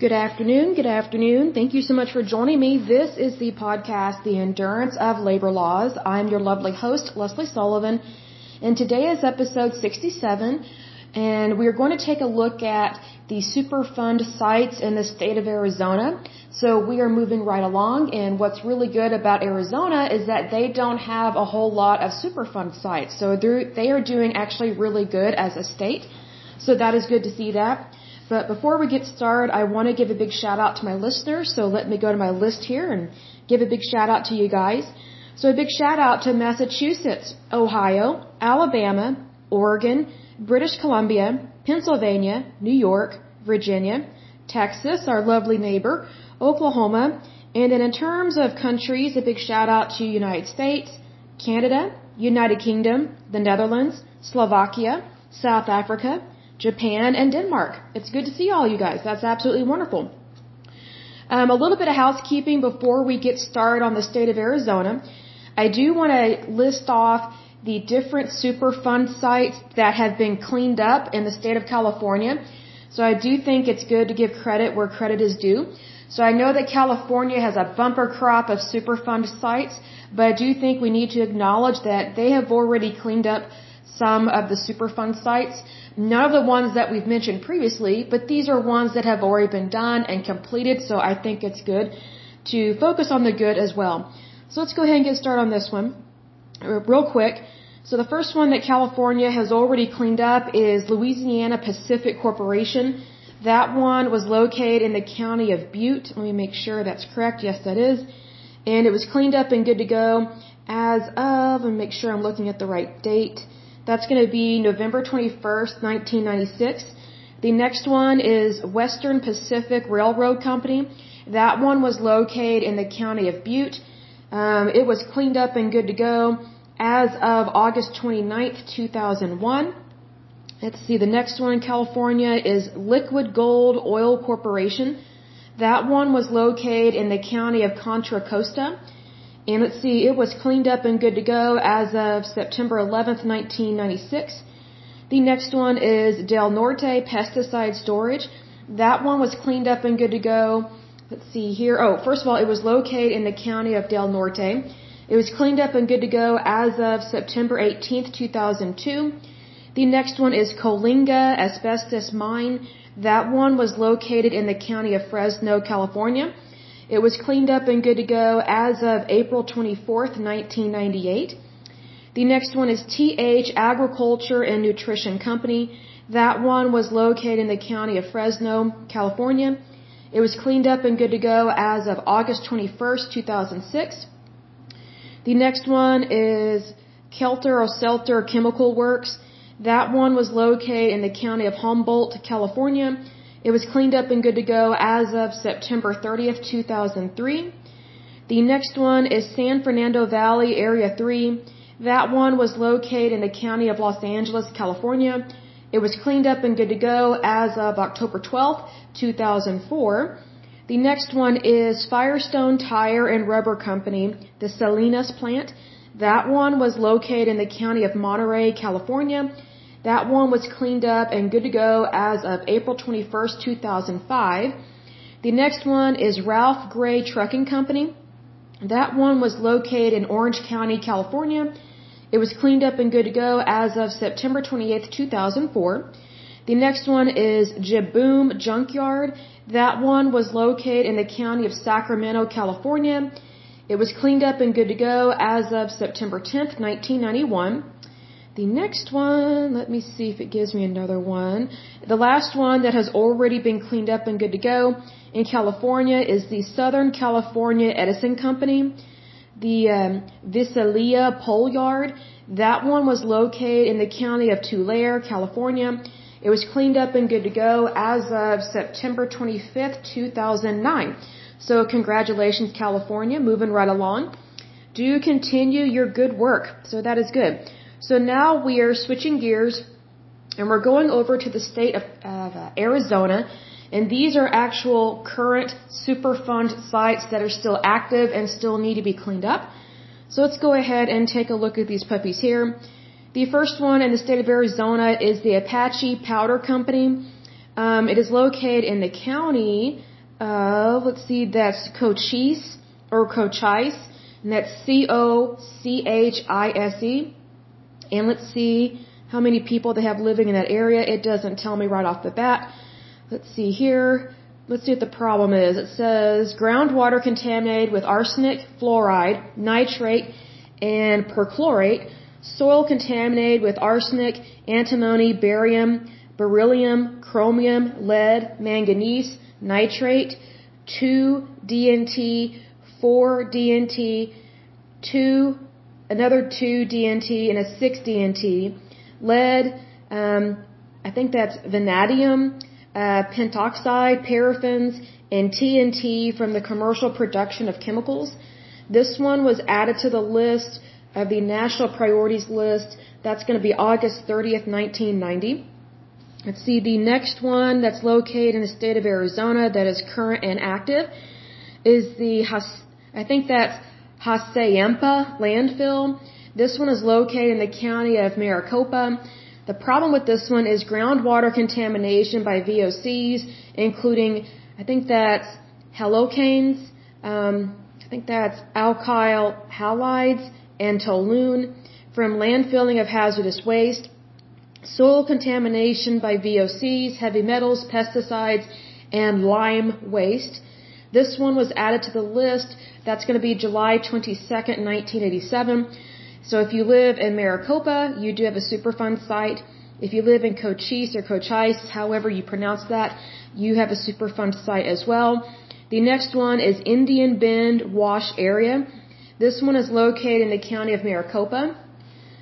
Good afternoon. Good afternoon. Thank you so much for joining me. This is the podcast, The Endurance of Labor Laws. I'm your lovely host, Leslie Sullivan, and today is episode 67, and we're going to take a look at the Superfund sites in the state of Arizona. So we are moving right along, and what's really good about Arizona is that they don't have a whole lot of Superfund sites. So they are doing actually really good as a state. So that is good to see that. But before we get started, I want to give a big shout out to my listeners. So let me go to my list here and give a big shout out to you guys. So a big shout out to Massachusetts, Ohio, Alabama, Oregon, British Columbia, Pennsylvania, New York, Virginia, Texas, our lovely neighbor, Oklahoma, and then in terms of countries, a big shout out to United States, Canada, United Kingdom, the Netherlands, Slovakia, South Africa, Japan, and Denmark. It's good to see all you guys. That's absolutely wonderful. Um, a little bit of housekeeping before we get started on the state of Arizona. I do want to list off the different Superfund sites that have been cleaned up in the state of California. So I do think it's good to give credit where credit is due. So I know that California has a bumper crop of Superfund sites, but I do think we need to acknowledge that they have already cleaned up some of the Superfund sites. None of the ones that we've mentioned previously, but these are ones that have already been done and completed, so I think it's good to focus on the good as well. So let's go ahead and get started on this one real quick. So the first one that California has already cleaned up is Louisiana Pacific Corporation. That one was located in the county of Butte. Let me make sure that's correct. Yes, that is. And it was cleaned up and good to go as of, and make sure I'm looking at the right date. That's going to be November 21st, 1996. The next one is Western Pacific Railroad Company. That one was located in the county of Butte. Um, it was cleaned up and good to go as of August 29th, 2001. Let's see, the next one in California is Liquid Gold Oil Corporation. That one was located in the county of Contra Costa. And let's see, it was cleaned up and good to go as of September 11th, 1996. The next one is Del Norte Pesticide Storage. That one was cleaned up and good to go. Let's see here. Oh, first of all, it was located in the county of Del Norte. It was cleaned up and good to go as of September 18th, 2002. The next one is Coalinga Asbestos Mine. That one was located in the county of Fresno, California. It was cleaned up and good to go as of April 24th, 1998. The next one is TH Agriculture and Nutrition Company. That one was located in the county of Fresno, California. It was cleaned up and good to go as of August 21st, 2006. The next one is Kelter or Selter Chemical Works. That one was located in the county of Humboldt, California. It was cleaned up and good to go as of September 30th, 2003. The next one is San Fernando Valley Area 3. That one was located in the county of Los Angeles, California. It was cleaned up and good to go as of October 12th, 2004. The next one is Firestone Tire and Rubber Company, the Salinas plant. That one was located in the county of Monterey, California. That one was cleaned up and good to go as of April 21st, 2005. The next one is Ralph Gray Trucking Company. That one was located in Orange County, California. It was cleaned up and good to go as of September 28th, 2004. The next one is Jibboom Junkyard. That one was located in the county of Sacramento, California. It was cleaned up and good to go as of September 10th, 1991. The next one, let me see if it gives me another one. The last one that has already been cleaned up and good to go in California is the Southern California Edison Company. The um, Visalia Pole Yard, that one was located in the county of Tulare, California. It was cleaned up and good to go as of September 25th, 2009. So congratulations, California, moving right along. Do continue your good work. So that is good. So now we are switching gears and we're going over to the state of, of uh, Arizona. And these are actual current Superfund sites that are still active and still need to be cleaned up. So let's go ahead and take a look at these puppies here. The first one in the state of Arizona is the Apache Powder Company. Um, it is located in the county of, let's see, that's Cochise or Cochise, and that's C-O-C-H-I-S-E. And let's see how many people they have living in that area. It doesn't tell me right off the bat. Let's see here. Let's see what the problem is. It says groundwater contaminated with arsenic, fluoride, nitrate, and perchlorate. Soil contaminated with arsenic, antimony, barium, beryllium, chromium, lead, manganese, nitrate, 2 DNT, 4 DNT, 2, another 2 DNT, and a 6 DNT. Lead, um, I think that's vanadium, uh, pentoxide, paraffins, and TNT from the commercial production of chemicals. This one was added to the list of the national priorities list. That's going to be August 30th, 1990. Let's see, the next one that's located in the state of Arizona that is current and active is the, I think that's Hassayampa landfill. This one is located in the county of Maricopa. The problem with this one is groundwater contamination by VOCs, including, I think that's halocanes, um, I think that's alkyl halides and toluene from landfilling of hazardous waste soil contamination by VOCs, heavy metals, pesticides, and lime waste. This one was added to the list. That's going to be July 22nd, 1987. So if you live in Maricopa, you do have a Superfund site. If you live in Cochise or Cochise, however you pronounce that, you have a Superfund site as well. The next one is Indian Bend Wash Area. This one is located in the county of Maricopa.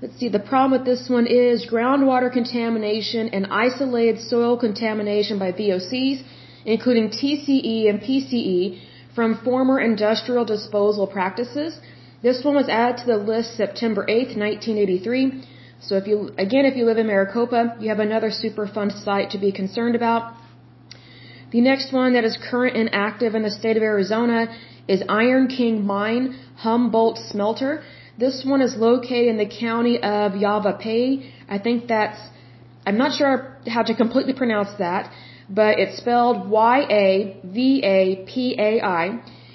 Let's see, the problem with this one is groundwater contamination and isolated soil contamination by VOCs, including TCE and PCE, from former industrial disposal practices. This one was added to the list September 8, 1983. So if you, again, if you live in Maricopa, you have another Superfund site to be concerned about. The next one that is current and active in the state of Arizona is Iron King Mine Humboldt Smelter. This one is located in the county of Yavapai. I think that's, I'm not sure how to completely pronounce that, but it's spelled Y-A-V-A-P-A-I.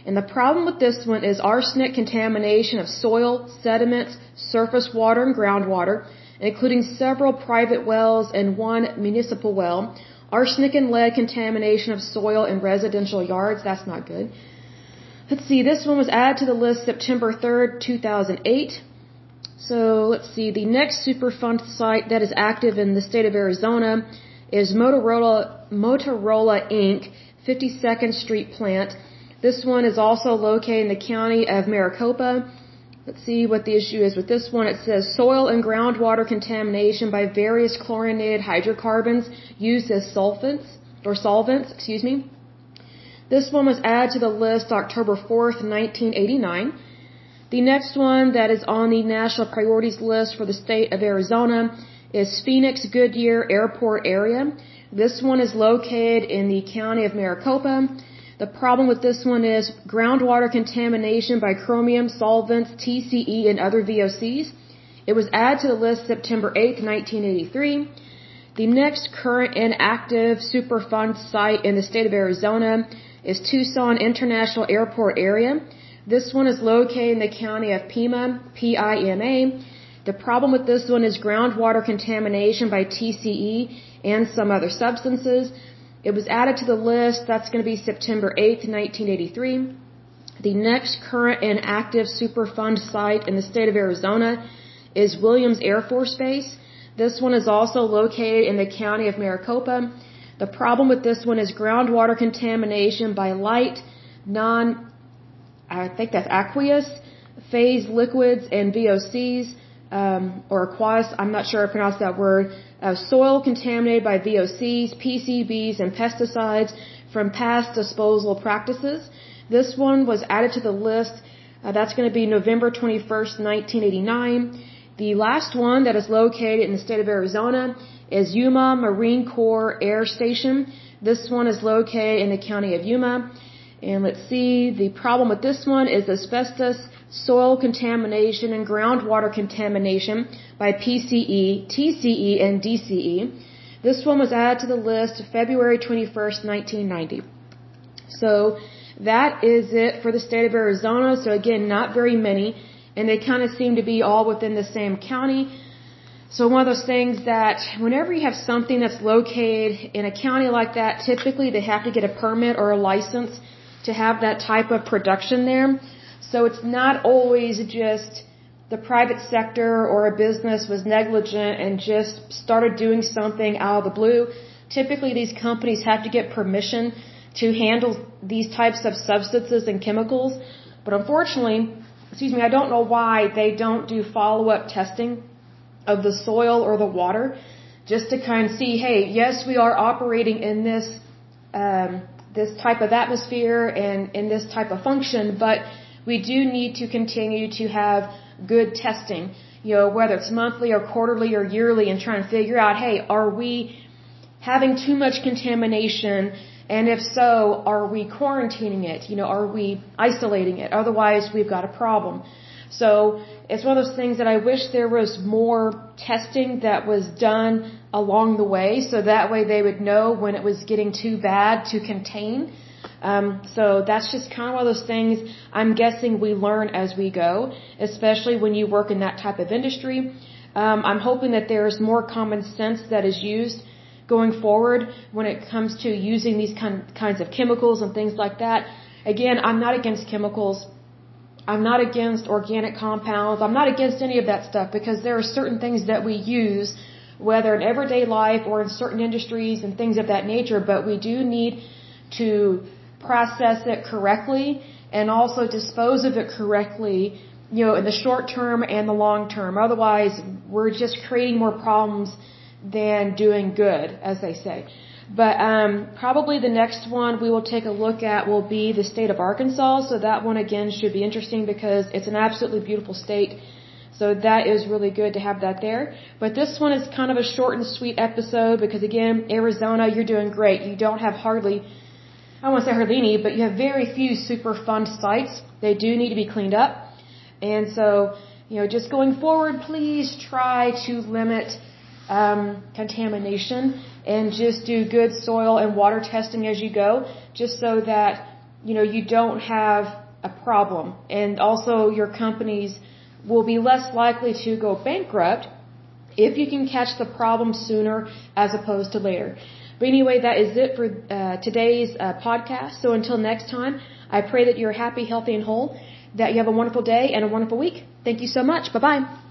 And the problem with this one is arsenic contamination of soil, sediments, surface water, and groundwater, including several private wells and one municipal well. Arsenic and lead contamination of soil in residential yards, that's not good. Let's see, this one was added to the list September 3rd, 2008. So let's see, the next Superfund site that is active in the state of Arizona is Motorola, Motorola Inc., 52nd Street plant. This one is also located in the county of Maricopa. Let's see what the issue is with this one. It says soil and groundwater contamination by various chlorinated hydrocarbons used as solvents or solvents, excuse me. This one was added to the list October 4th, 1989. The next one that is on the national priorities list for the state of Arizona is Phoenix Goodyear Airport area. This one is located in the county of Maricopa. The problem with this one is groundwater contamination by chromium solvents, TCE, and other VOCs. It was added to the list September 8, 1983. The next current and active Superfund site in the state of Arizona is Tucson International Airport area. This one is located in the county of Pima, P-I-M-A. The problem with this one is groundwater contamination by TCE and some other substances. It was added to the list. That's going to be September 8th, 1983. The next current and active Superfund site in the state of Arizona is Williams Air Force Base. This one is also located in the county of Maricopa. The problem with this one is groundwater contamination by light, non, I think that's aqueous, phase liquids and VOCs, um, or aqueous, I'm not sure I pronounced that word, uh, soil contaminated by VOCs, PCBs, and pesticides from past disposal practices. This one was added to the list. Uh, that's going to be November 21st, 1989. The last one that is located in the state of Arizona is Yuma Marine Corps Air Station. This one is located in the county of Yuma. And let's see, the problem with this one is asbestos, soil contamination, and groundwater contamination by PCE, TCE, and DCE. This one was added to the list February 21st, 1990. So that is it for the state of Arizona. So again, not very many. And they kind of seem to be all within the same county. So one of those things that whenever you have something that's located in a county like that, typically they have to get a permit or a license to have that type of production there. So it's not always just the private sector or a business was negligent and just started doing something out of the blue. Typically these companies have to get permission to handle these types of substances and chemicals. But unfortunately, excuse me, I don't know why they don't do follow-up testing of the soil or the water just to kind of see, hey, yes, we are operating in this um, this type of atmosphere and in this type of function, but we do need to continue to have good testing, you know, whether it's monthly or quarterly or yearly, and trying to figure out, hey, are we having too much contamination? And if so, are we quarantining it? You know, are we isolating it? Otherwise, we've got a problem. So it's one of those things that I wish there was more testing that was done along the way so that way they would know when it was getting too bad to contain. Um, so that's just kind of one of those things I'm guessing we learn as we go, especially when you work in that type of industry. Um, I'm hoping that there's more common sense that is used going forward when it comes to using these kind, kinds of chemicals and things like that. Again, I'm not against chemicals. I'm not against organic compounds. I'm not against any of that stuff because there are certain things that we use, whether in everyday life or in certain industries and things of that nature, but we do need to process it correctly and also dispose of it correctly, you know, in the short term and the long term. Otherwise, we're just creating more problems than doing good, as they say. But um, probably the next one we will take a look at will be the state of Arkansas. So that one again should be interesting because it's an absolutely beautiful state. So that is really good to have that there. But this one is kind of a short and sweet episode because again, Arizona, you're doing great. You don't have hardly, I won't say hardly any, but you have very few Superfund sites. They do need to be cleaned up. And so, you know, just going forward, please try to limit um, contamination and just do good soil and water testing as you go, just so that you know you don't have a problem, and also your companies will be less likely to go bankrupt if you can catch the problem sooner as opposed to later. But anyway, that is it for uh, today's uh, podcast. So until next time, I pray that you're happy, healthy, and whole, that you have a wonderful day and a wonderful week. Thank you so much. Bye bye.